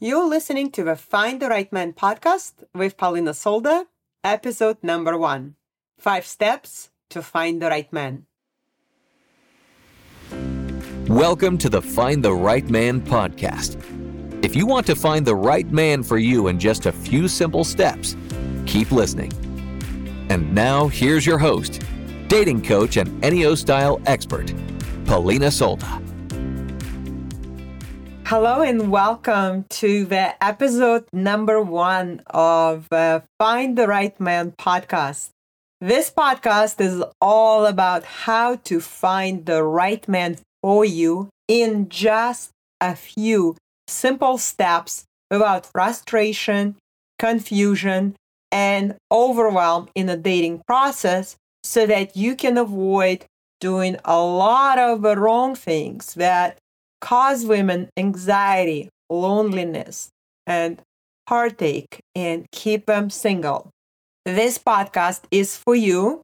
You're listening to the Find the Right Man podcast with Polina Solda, episode number one Five Steps to Find the Right Man. Welcome to the Find the Right Man podcast. If you want to find the right man for you in just a few simple steps, keep listening. And now, here's your host, dating coach and Enneagram style expert, Polina Solda. Hello and welcome to the episode number one of uh, Find the Right Man podcast. This podcast is all about how to find the right man for you in just a few simple steps without frustration, confusion, and overwhelm in the dating process so that you can avoid doing a lot of wrong things that cause women anxiety, loneliness, and heartache and keep them single. This podcast is for you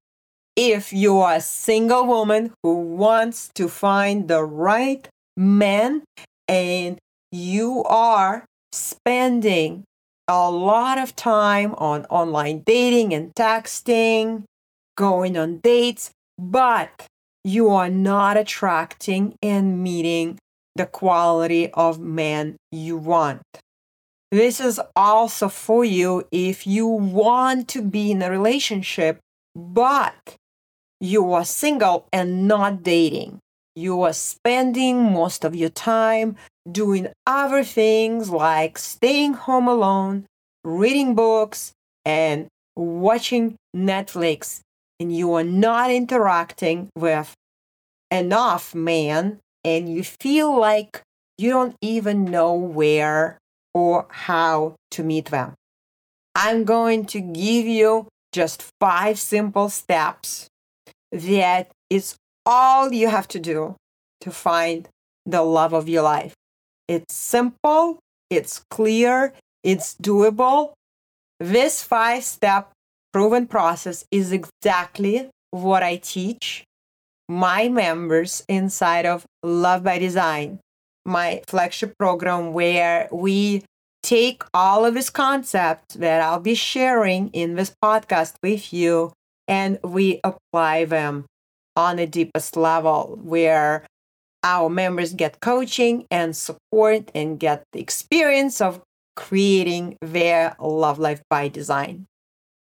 if you are a single woman who wants to find the right man and you are spending a lot of time on online dating and texting, going on dates, but you are not attracting and meeting the quality of man you want. This is also for you if you want to be in a relationship, but you are single and not dating. You are spending most of your time doing other things like staying home alone, reading books, and watching Netflix, and you are not interacting with enough man and you feel like you don't even know where or how to meet them. I'm going to give you just five simple steps that is all you have to do to find the love of your life. It's simple, it's clear, it's doable. This five step proven process is exactly what I teach my members inside of Love by Design, my flagship program where we take all of these concepts that I'll be sharing in this podcast with you and we apply them on the deepest level where our members get coaching and support and get the experience of creating their love life by design.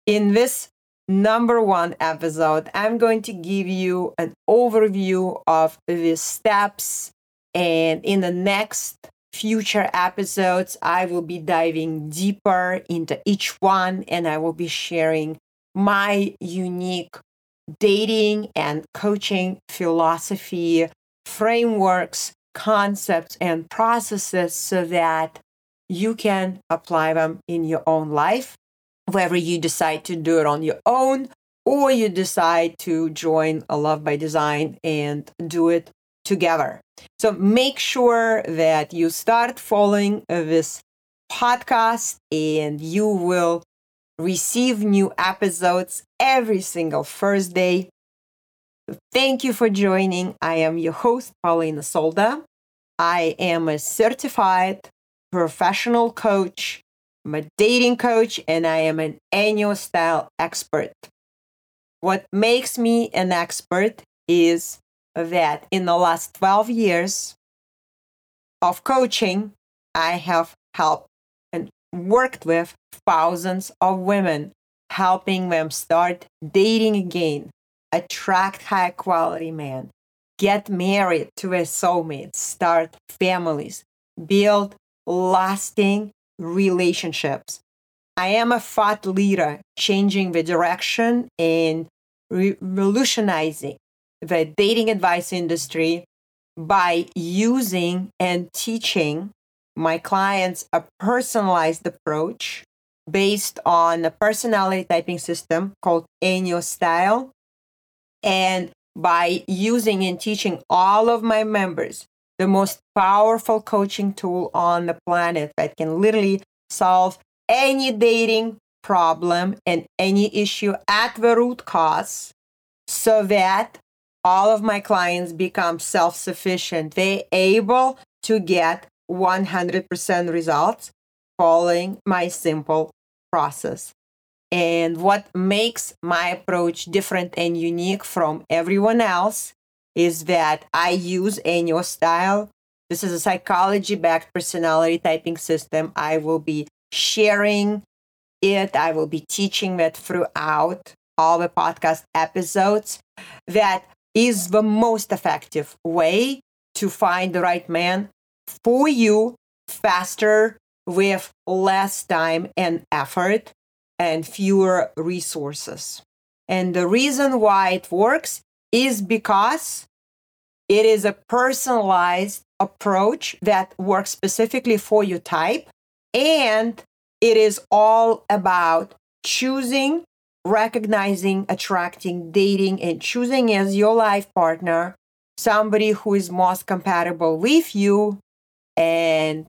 In this number one episode, I'm going to give you an overview of the steps. And in the next future episodes, I will be diving deeper into each one and I will be sharing my unique dating and coaching philosophy, frameworks, concepts, and processes so that you can apply them in your own life whether you decide to do it on your own or you decide to join a Love by Design and do it together. So make sure that you start following this podcast and you will receive new episodes every single Thursday. Thank you for joining. I am your host, Polina Solda. I am a certified professional coach I'm a dating coach and I am an annual style expert. What makes me an expert is that in the last 12 years of coaching, I have helped and worked with thousands of women, helping them start dating again, attract high quality men, get married to a soulmate, start families, build lasting relationships. I am a thought leader, changing the direction and revolutionizing the dating advice industry by using and teaching my clients a personalized approach based on a personality typing system called Enneagram Style. And by using and teaching all of my members the most powerful coaching tool on the planet that can literally solve any dating problem and any issue at the root cause so that all of my clients become self sufficient. They're able to get 100% results following my simple process. And what makes my approach different and unique from everyone else is that I use Enneagram style. This is a psychology backed personality typing system. I will be sharing it, I will be teaching that throughout all the podcast episodes. That is the most effective way to find the right man for you faster with less time and effort and fewer resources. And the reason why it works is because it is a personalized approach that works specifically for your type. And it is all about choosing, recognizing, attracting, dating, and choosing as your life partner somebody who is most compatible with you and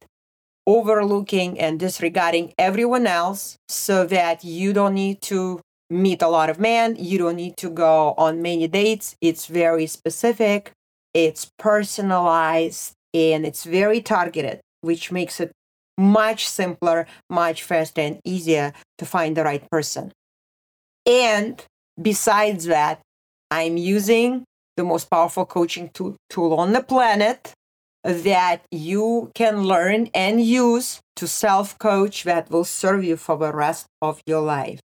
overlooking and disregarding everyone else so that you don't need to meet a lot of men, you don't need to go on many dates. It's very specific, it's personalized, and it's very targeted, which makes it much simpler, much faster, and easier to find the right person. And besides that, I'm using the most powerful coaching tool, tool on the planet that you can learn and use to self coach that will serve you for the rest of your life.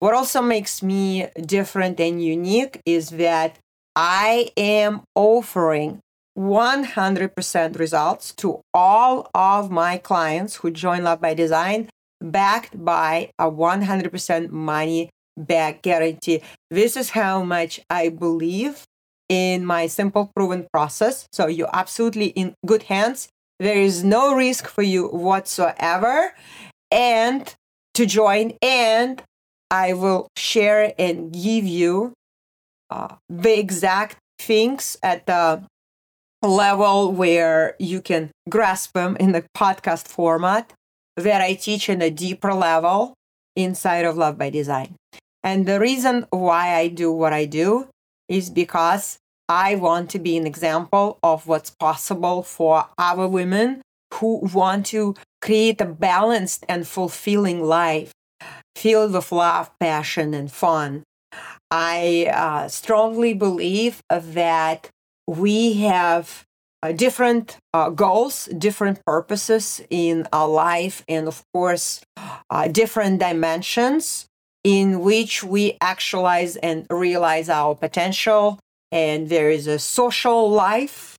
What also makes me different and unique is that I am offering 100% results to all of my clients who join Love by Design, backed by a 100% money back guarantee. This is how much I believe in my simple proven process. So you're absolutely in good hands. There is no risk for you whatsoever. And to join, and I will share and give you uh, the exact things at the level where you can grasp them in the podcast format that I teach in a deeper level inside of Love by Design. And the reason why I do what I do is because I want to be an example of what's possible for our women who want to create a balanced and fulfilling life filled with love, passion, and fun. I uh, strongly believe that we have uh, different uh, goals, different purposes in our life, and of course, uh, different dimensions in which we actualize and realize our potential. And there is a social life,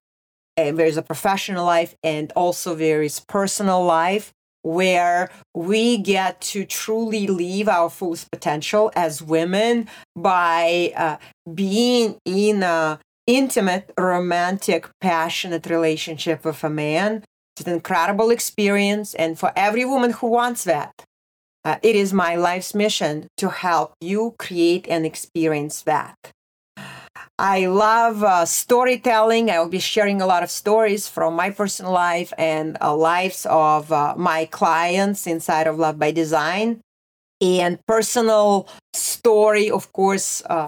and there's a professional life, and also there is personal life where we get to truly live our fullest potential as women by uh, being in a intimate, romantic, passionate relationship with a man. It's an incredible experience, and for every woman who wants that, uh, it is my life's mission to help you create and experience that. I love uh, storytelling. I will be sharing a lot of stories from my personal life and uh, lives of uh, my clients inside of Love by Design. And personal story, of course, uh,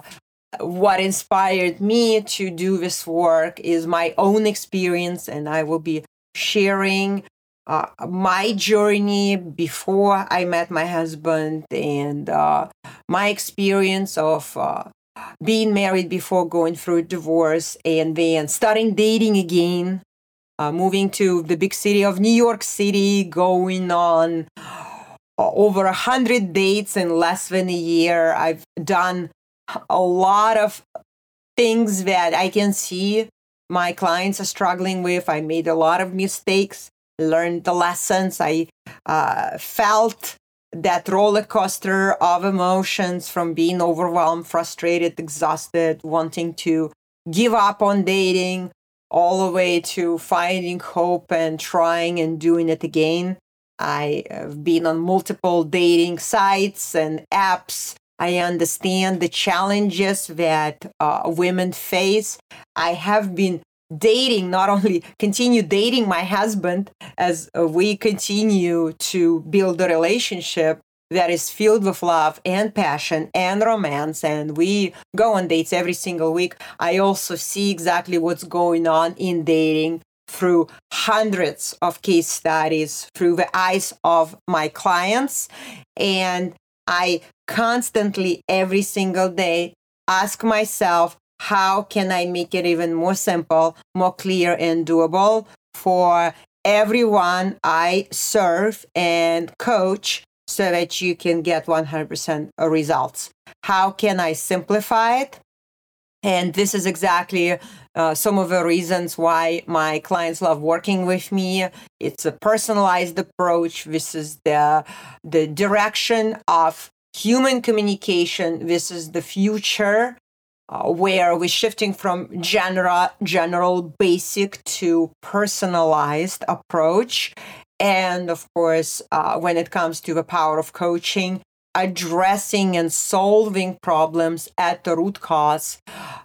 what inspired me to do this work is my own experience, and I will be sharing uh, my journey before I met my husband and uh, my experience of uh, being married before going through divorce and then starting dating again, uh, moving to the big city of New York City, going on uh, over a hundred dates in less than a year. I've done a lot of things that I can see my clients are struggling with. I made a lot of mistakes, learned the lessons. I uh, felt that roller coaster of emotions from being overwhelmed, frustrated, exhausted, wanting to give up on dating, all the way to finding hope and trying and doing it again. I have been on multiple dating sites and apps I understand the challenges that uh, women face. I have been dating, not only continue dating my husband as we continue to build a relationship that is filled with love and passion and romance and we go on dates every single week i also see exactly what's going on in dating through hundreds of case studies through the eyes of my clients. And I constantly, every single day, ask myself, how can I make it even more simple, more clear, and doable for everyone I serve and coach so that you can get 100% results? How can I simplify it? And this is exactly uh, some of the reasons why my clients love working with me. It's a personalized approach. This is the, the direction of human communication. This is the future uh, where we're shifting from general, general, basic to personalized approach. And of course, uh, when it comes to the power of coaching, addressing and solving problems at the root cause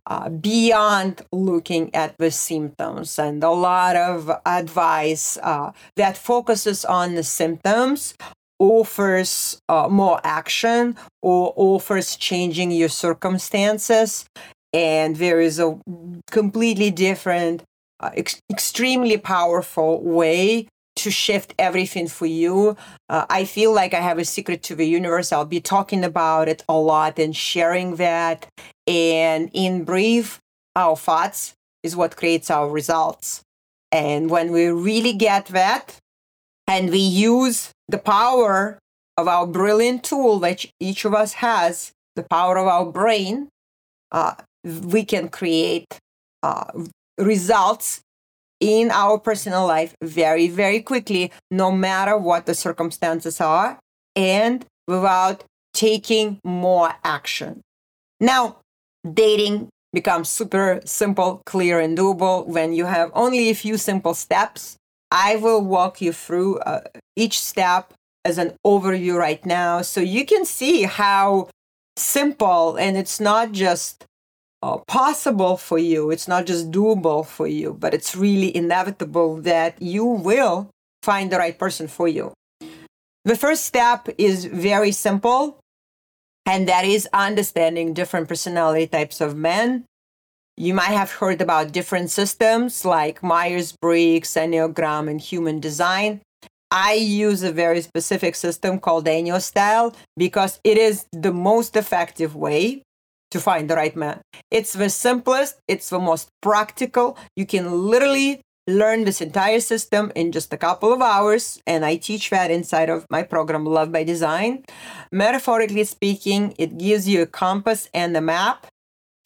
uh, beyond looking at the symptoms and a lot of advice uh, that focuses on the symptoms offers uh, more action or offers changing your circumstances and there is a completely different uh, ex- extremely powerful way to shift everything for you. Uh, I feel like I have a secret to the universe. I'll be talking about it a lot and sharing that. And in brief, our thoughts is what creates our results. And when we really get that and we use the power of our brilliant tool which each of us has, the power of our brain, uh, we can create uh, results in our personal life very, very quickly, no matter what the circumstances are, and without taking more action. Now, dating becomes super simple, clear, and doable when you have only a few simple steps. I will walk you through uh, each step as an overview right now so you can see how simple and it's not just uh, possible for you. It's not just doable for you, but it's really inevitable that you will find the right person for you. The first step is very simple, and that is understanding different personality types of men. You might have heard about different systems like Myers Briggs, Enneagram, and Human Design. I use a very specific system called Ennio style because it is the most effective way to find the right man. It's the simplest, it's the most practical. You can literally learn this entire system in just a couple of hours, and I teach that inside of my program, Love by Design. Metaphorically speaking, it gives you a compass and a map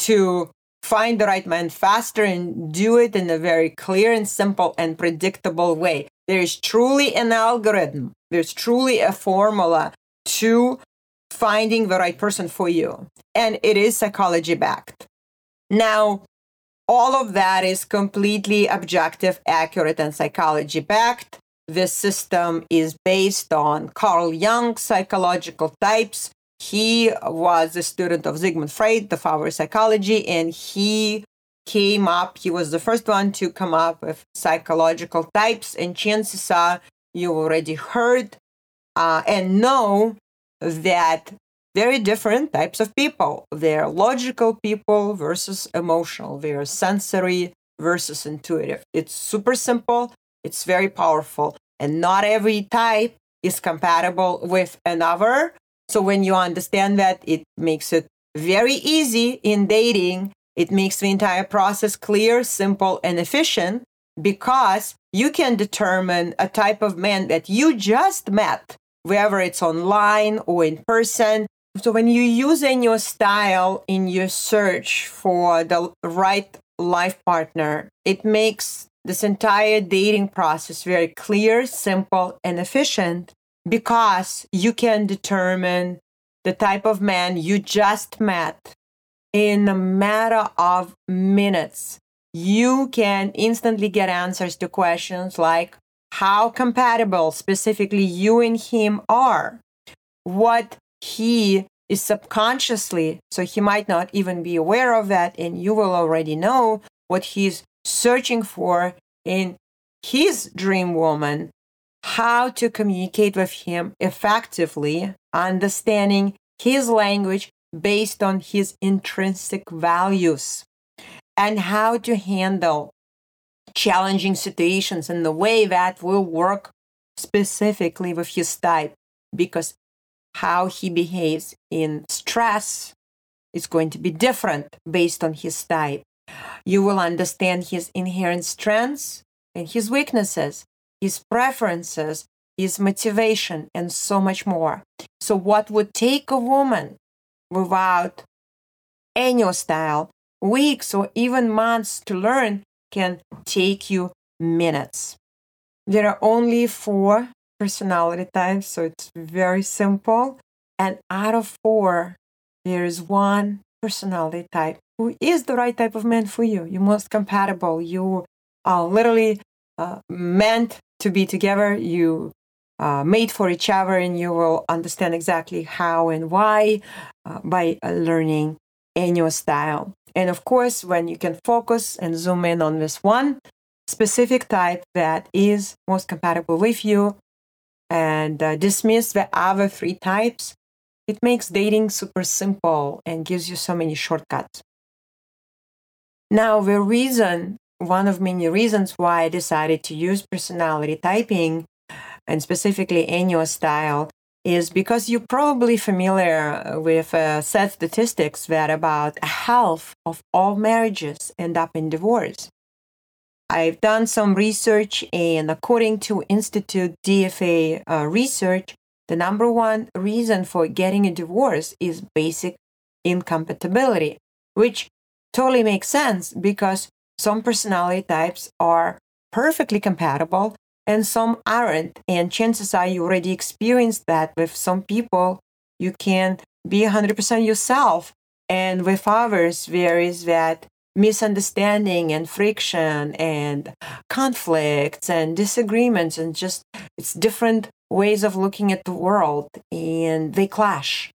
to find the right man faster and do it in a very clear and simple and predictable way. There is truly an algorithm, there's truly a formula to finding the right person for you. And it is psychology backed. Now, all of that is completely objective, accurate, and psychology backed. This system is based on Carl Jung's psychological types. He was a student of Sigmund Freud, the father of psychology, and he came up, he was the first one to come up with psychological types. And chances are you already heard uh, and know that very different types of people. They're logical people versus emotional. They're sensory versus intuitive. It's super simple. It's very powerful. And not every type is compatible with another. So when you understand that, it makes it very easy in dating. It makes the entire process clear, simple, and efficient because you can determine a type of man that you just met whether it's online or in person. So when you use in your style in your search for the right life partner, it makes this entire dating process very clear, simple, and efficient because you can determine the type of man you just met in a matter of minutes. You can instantly get answers to questions like how compatible specifically you and him are, what he is subconsciously, so he might not even be aware of that, and you will already know what he's searching for in his dream woman, how to communicate with him effectively, understanding his language based on his intrinsic values, and how to handle challenging situations in the way that will work specifically with his type because how he behaves in stress is going to be different based on his type. You will understand his inherent strengths and his weaknesses, his preferences, his motivation, and so much more. So, what would take a woman without any style, weeks or even months to learn can take you minutes. There are only four personality types, so it's very simple. And out of four, there is one personality type who is the right type of man for you. You're most compatible. You are literally uh, meant to be together. You uh, made for each other, and you will understand exactly how and why uh, by uh, learning in your style. And of course, when you can focus and zoom in on this one specific type that is most compatible with you and uh, dismiss the other three types, it makes dating super simple and gives you so many shortcuts. Now, the reason, one of many reasons why I decided to use personality typing and specifically Enneagram style is because you're probably familiar with uh, sad statistics that about half of all marriages end up in divorce. I've done some research, and according to Institute DFA uh, research, the number one reason for getting a divorce is basic incompatibility, which totally makes sense because some personality types are perfectly compatible and some aren't. And chances are you already experienced that with some people, you can be 100% yourself. And with others, there is that misunderstanding and friction and conflicts and disagreements and just it's different ways of looking at the world and they clash.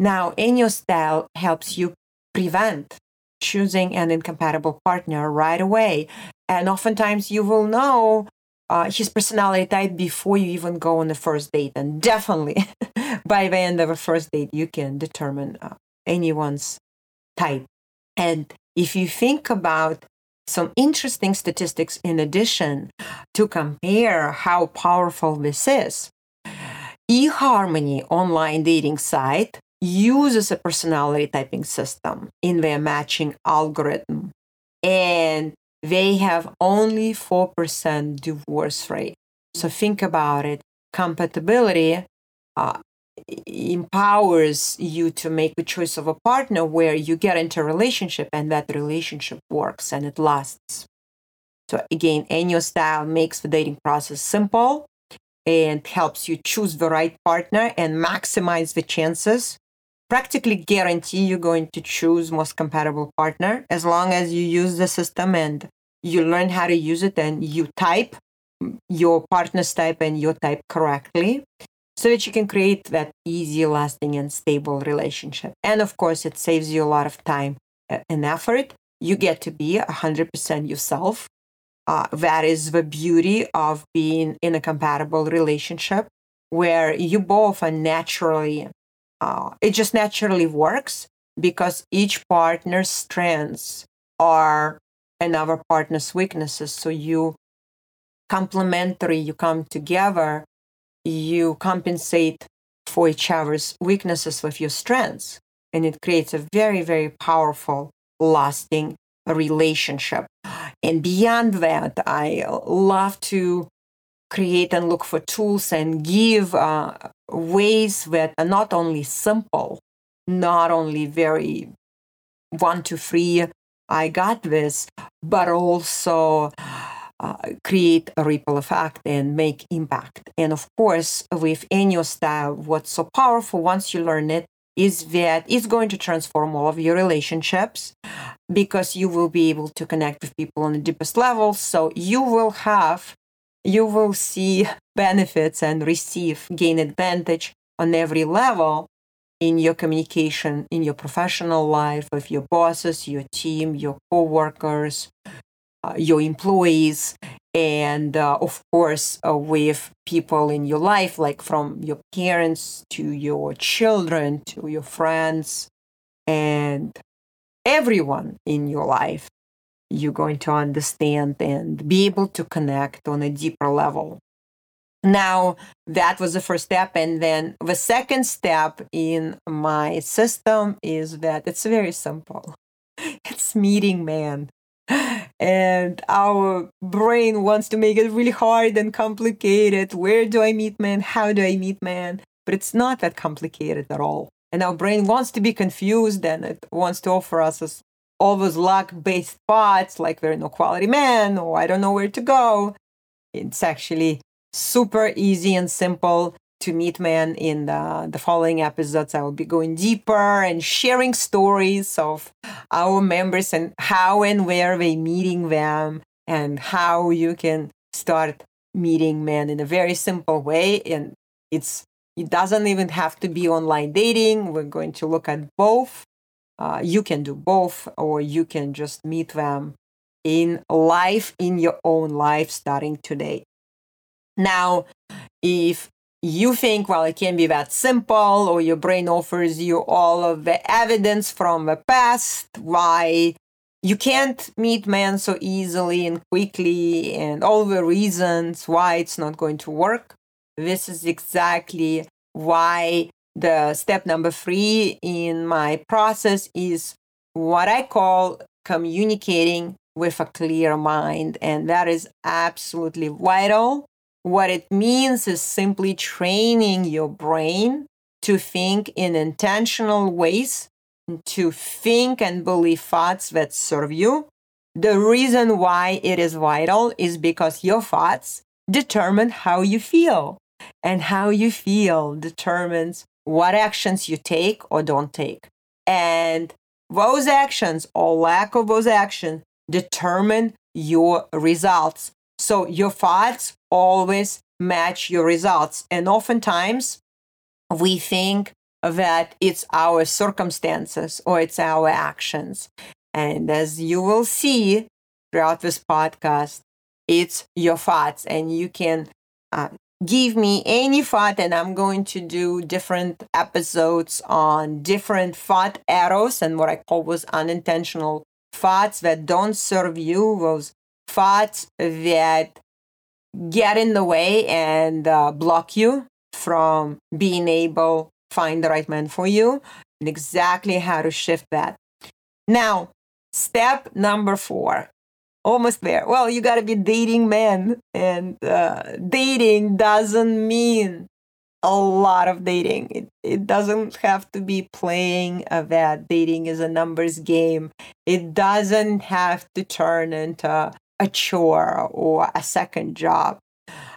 Now, Enneagram style helps you prevent choosing an incompatible partner right away. And oftentimes you will know uh, his personality type before you even go on the first date. And definitely by the end of a first date, you can determine uh, anyone's type. And if you think about some interesting statistics in addition to compare how powerful this is, eHarmony online dating site uses a personality typing system in their matching algorithm. And they have only 4% divorce rate. So think about it. Compatibility uh, empowers you to make the choice of a partner where you get into a relationship and that relationship works and it lasts. So again, Enneagram style makes the dating process simple and helps you choose the right partner and maximize the chances. Practically guarantee you're going to choose most compatible partner as long as you use the system and you learn how to use it and you type your partner's type and your type correctly so that you can create that easy, lasting, and stable relationship. And of course, it saves you a lot of time and effort. You get to be 100% yourself. Uh, that is the beauty of being in a compatible relationship where you both are naturally, uh, it just naturally works because each partner's strengths are another partner's weaknesses. So you complementary, you come together, you compensate for each other's weaknesses with your strengths. And it creates a very, very powerful, lasting relationship. And beyond that, I love to create and look for tools and give uh, ways that are not only simple, not only very one, two, three I got this, but also uh, create a ripple effect and make impact. And of course, with Enneagram style, what's so powerful once you learn it is that it's going to transform all of your relationships because you will be able to connect with people on the deepest level. So you will have, you will see benefits and receive, gain advantage on every level in your communication in your professional life with your bosses, your team, your coworkers, uh, your employees, and uh, of course uh, with people in your life, like from your parents to your children to your friends and everyone in your life. You're going to understand and be able to connect on a deeper level. Now, that was the first step. And then the second step in my system is that it's very simple it's meeting man. And our brain wants to make it really hard and complicated. Where do I meet man? How do I meet man? But it's not that complicated at all. And our brain wants to be confused and it wants to offer us all those luck based thoughts like there are no quality men or I don't know where to go. It's actually super easy and simple to meet man in the, the following episodes. I will be going deeper and sharing stories of our members and how and where they meeting them and how you can start meeting men in a very simple way. And it's it doesn't even have to be online dating. We're going to look at both. Uh, you can do both, or you can just meet them in life, in your own life, starting today. Now, if you think, well, it can be that simple, or your brain offers you all of the evidence from the past why you can't meet men so easily and quickly, and all the reasons why it's not going to work. This is exactly why the step number three in my process is what I call communicating with a clear mind. And that is absolutely vital what it means is simply training your brain to think in intentional ways, to think and believe thoughts that serve you. The reason why it is vital is because your thoughts determine how you feel, and how you feel determines what actions you take or don't take. And those actions or lack of those actions determine your results. So your thoughts always match your results. And oftentimes we think that it's our circumstances or it's our actions. And as you will see throughout this podcast, it's your thoughts. And you can uh, give me any thought, and I'm going to do different episodes on different thought arrows and what I call was unintentional thoughts that don't serve you, those thoughts that get in the way and uh, block you from being able find the right man for you and exactly how to shift that. Now step number four almost there well you got to be dating men and uh, dating doesn't mean a lot of dating it, it doesn't have to be playing a that dating is a numbers game it doesn't have to turn into a chore or a second job.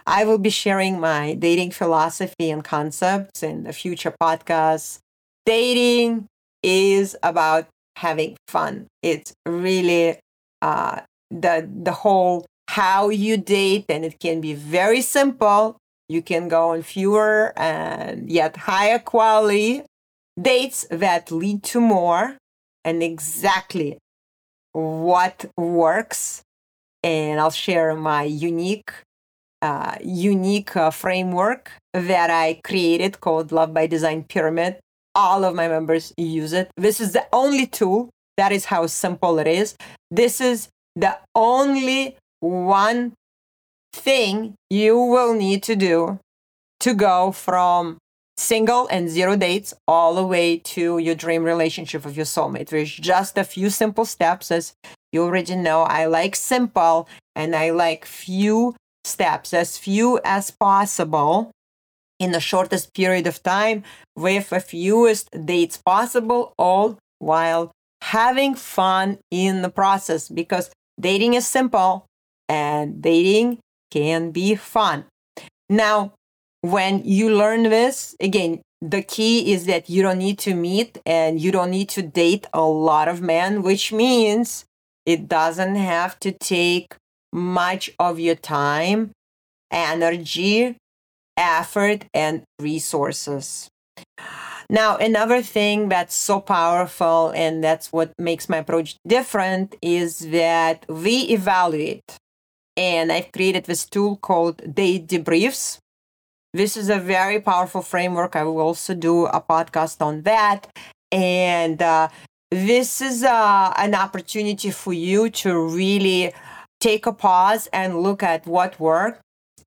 I will be sharing my dating philosophy and concepts in the future podcasts. Dating is about having fun. It's really uh, the the whole how you date, and it can be very simple. You can go on fewer and yet higher quality dates that lead to more, and exactly what works and I'll share my unique uh, unique uh, framework that I created called Love by Design Pyramid. All of my members use it. This is the only tool. That is how simple it is. This is the only one thing you will need to do to go from single and zero dates all the way to your dream relationship with your soulmate. There's just a few simple steps as you already know I like simple and I like few steps, as few as possible in the shortest period of time with the fewest dates possible, all while having fun in the process because dating is simple and dating can be fun. Now, when you learn this, again, the key is that you don't need to meet and you don't need to date a lot of men, which means it doesn't have to take much of your time, energy, effort, and resources. Now, another thing that's so powerful, and that's what makes my approach different, is that we evaluate. And I've created this tool called Date Debriefs. This is a very powerful framework. I will also do a podcast on that. And uh, this is uh, an opportunity for you to really take a pause and look at what worked,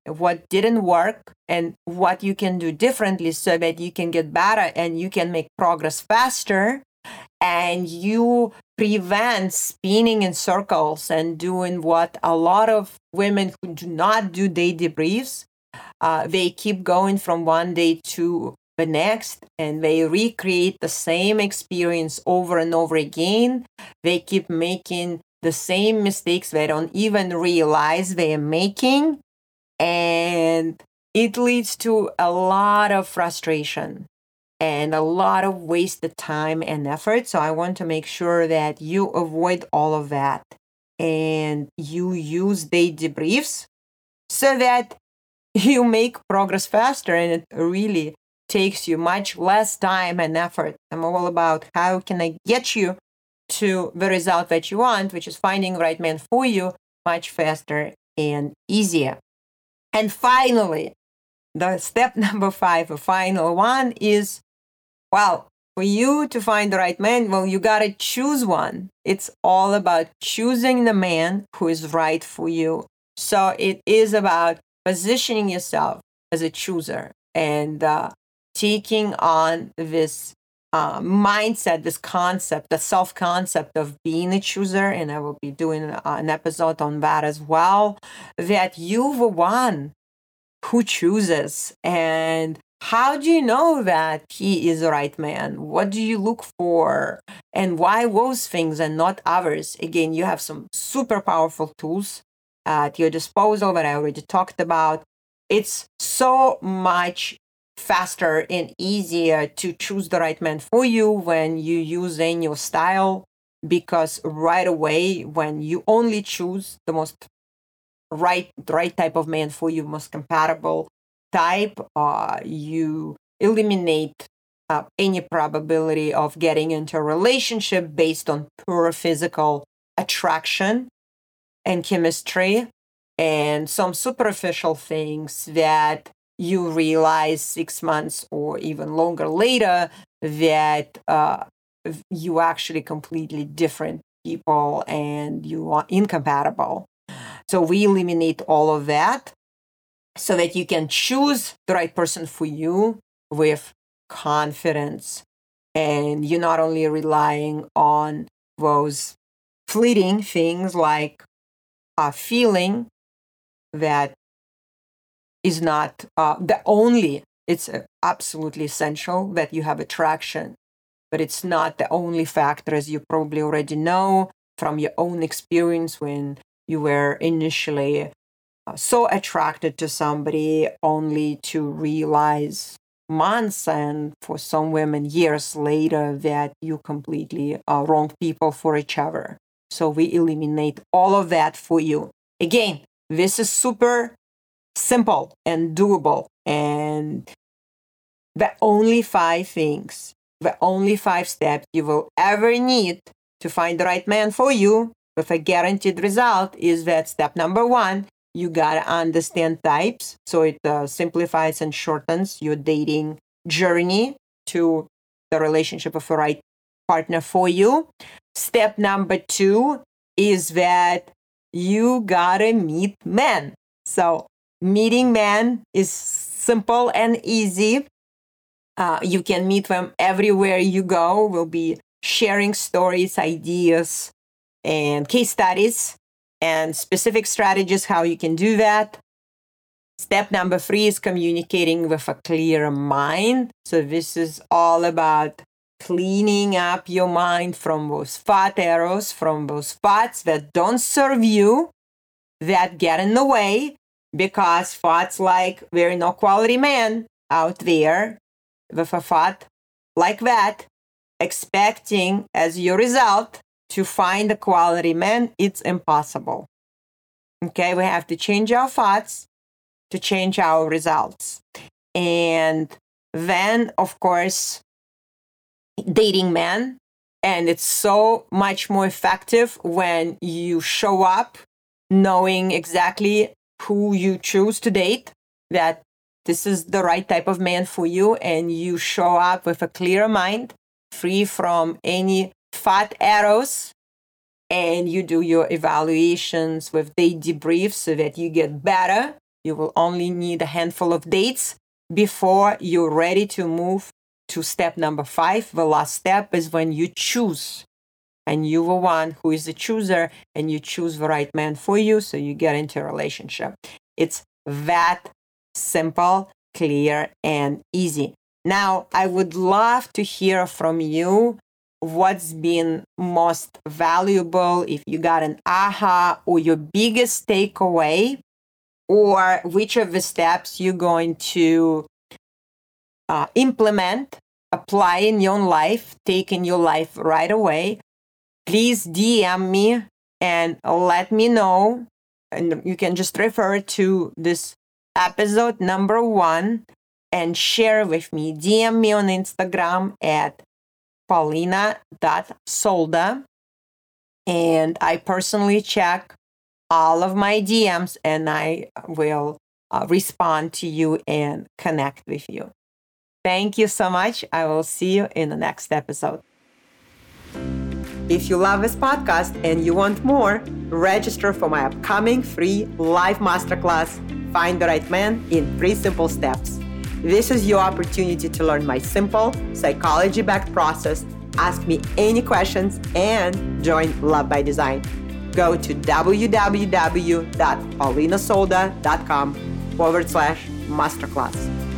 what didn't work, and what you can do differently so that you can get better and you can make progress faster. And you prevent spinning in circles and doing what a lot of women who do not do date debriefs uh, they keep going from one day to the next and they recreate the same experience over and over again. They keep making the same mistakes they don't even realize they are making and it leads to a lot of frustration and a lot of wasted time and effort. So I want to make sure that you avoid all of that and you use date debriefs so that you make progress faster and it really takes you much less time and effort. I'm all about how can I get you to the result that you want, which is finding the right man for you much faster and easier. And finally, the step number five, the final one is well, for you to find the right man, well, you got to choose one. It's all about choosing the man who is right for you. So it is about positioning yourself as a chooser and uh, taking on this uh, mindset, this concept, the self concept of being a chooser. And I will be doing uh, an episode on that as well. That you're the one who chooses and how do you know that he is the right man? What do you look for? And why those things and not others? Again, you have some super powerful tools at your disposal that I already talked about. It's so much faster and easier to choose the right man for you when you use in your style because right away when you only choose the most right right type of man for you most compatible type, uh, you eliminate uh, any probability of getting into a relationship based on pure physical attraction and chemistry and some superficial things that you realize six months or even longer later that uh, you actually completely different people and you are incompatible. So we eliminate all of that so that you can choose the right person for you with confidence. And you're not only relying on those fleeting things like a feeling that is not uh, the only, it's uh, absolutely essential that you have attraction, but it's not the only factor, as you probably already know from your own experience when you were initially uh, so attracted to somebody only to realize months and for some women years later that you completely are wrong people for each other. So we eliminate all of that for you. Again, this is super simple and doable. And the only five things, the only five steps you will ever need to find the right man for you with a guaranteed result is that step number one, you gotta understand types. So it uh, simplifies and shortens your dating journey to the relationship of a right partner for you. Step number two is that you gotta meet men. So meeting men is simple and easy. Uh, you can meet them everywhere you go. We'll be sharing stories, ideas, and case studies and specific strategies how you can do that. Step number three is communicating with a clear mind. So, this is all about cleaning up your mind from those thought arrows, from those thoughts that don't serve you, that get in the way, because thoughts like are no quality men out there with a thought like that, expecting as your result to find a quality man, it's impossible. Okay, we have to change our thoughts to change our results. And then, of course, dating men. And it's so much more effective when you show up knowing exactly who you choose to date, that this is the right type of man for you, and you show up with a clear mind, free from any fat arrows and you do your evaluations with date debriefs so that you get better. You will only need a handful of dates before you're ready to move to step number five. The last step is when you choose. And you are one who is the chooser, and you choose the right man for you, so you get into a relationship. It's that simple, clear, and easy. Now, I would love to hear from you what's been most valuable, if you got an aha or your biggest takeaway, or which of the steps you're going to uh, implement, apply in your own life, take in your life right away. Please DM me and let me know. And you can just refer to this episode number one and share with me. DM me on Instagram at polina.solda. And I personally check all of my DMs and I will uh, respond to you and connect with you. Thank you so much. I will see you in the next episode. If you love this podcast and you want more, register for my upcoming free live masterclass, Find the Right Man in Three Simple Steps. This is your opportunity to learn my simple, psychology backed process, ask me any questions, and join Love by Design. Go to www.polinasolda.com forward slash masterclass.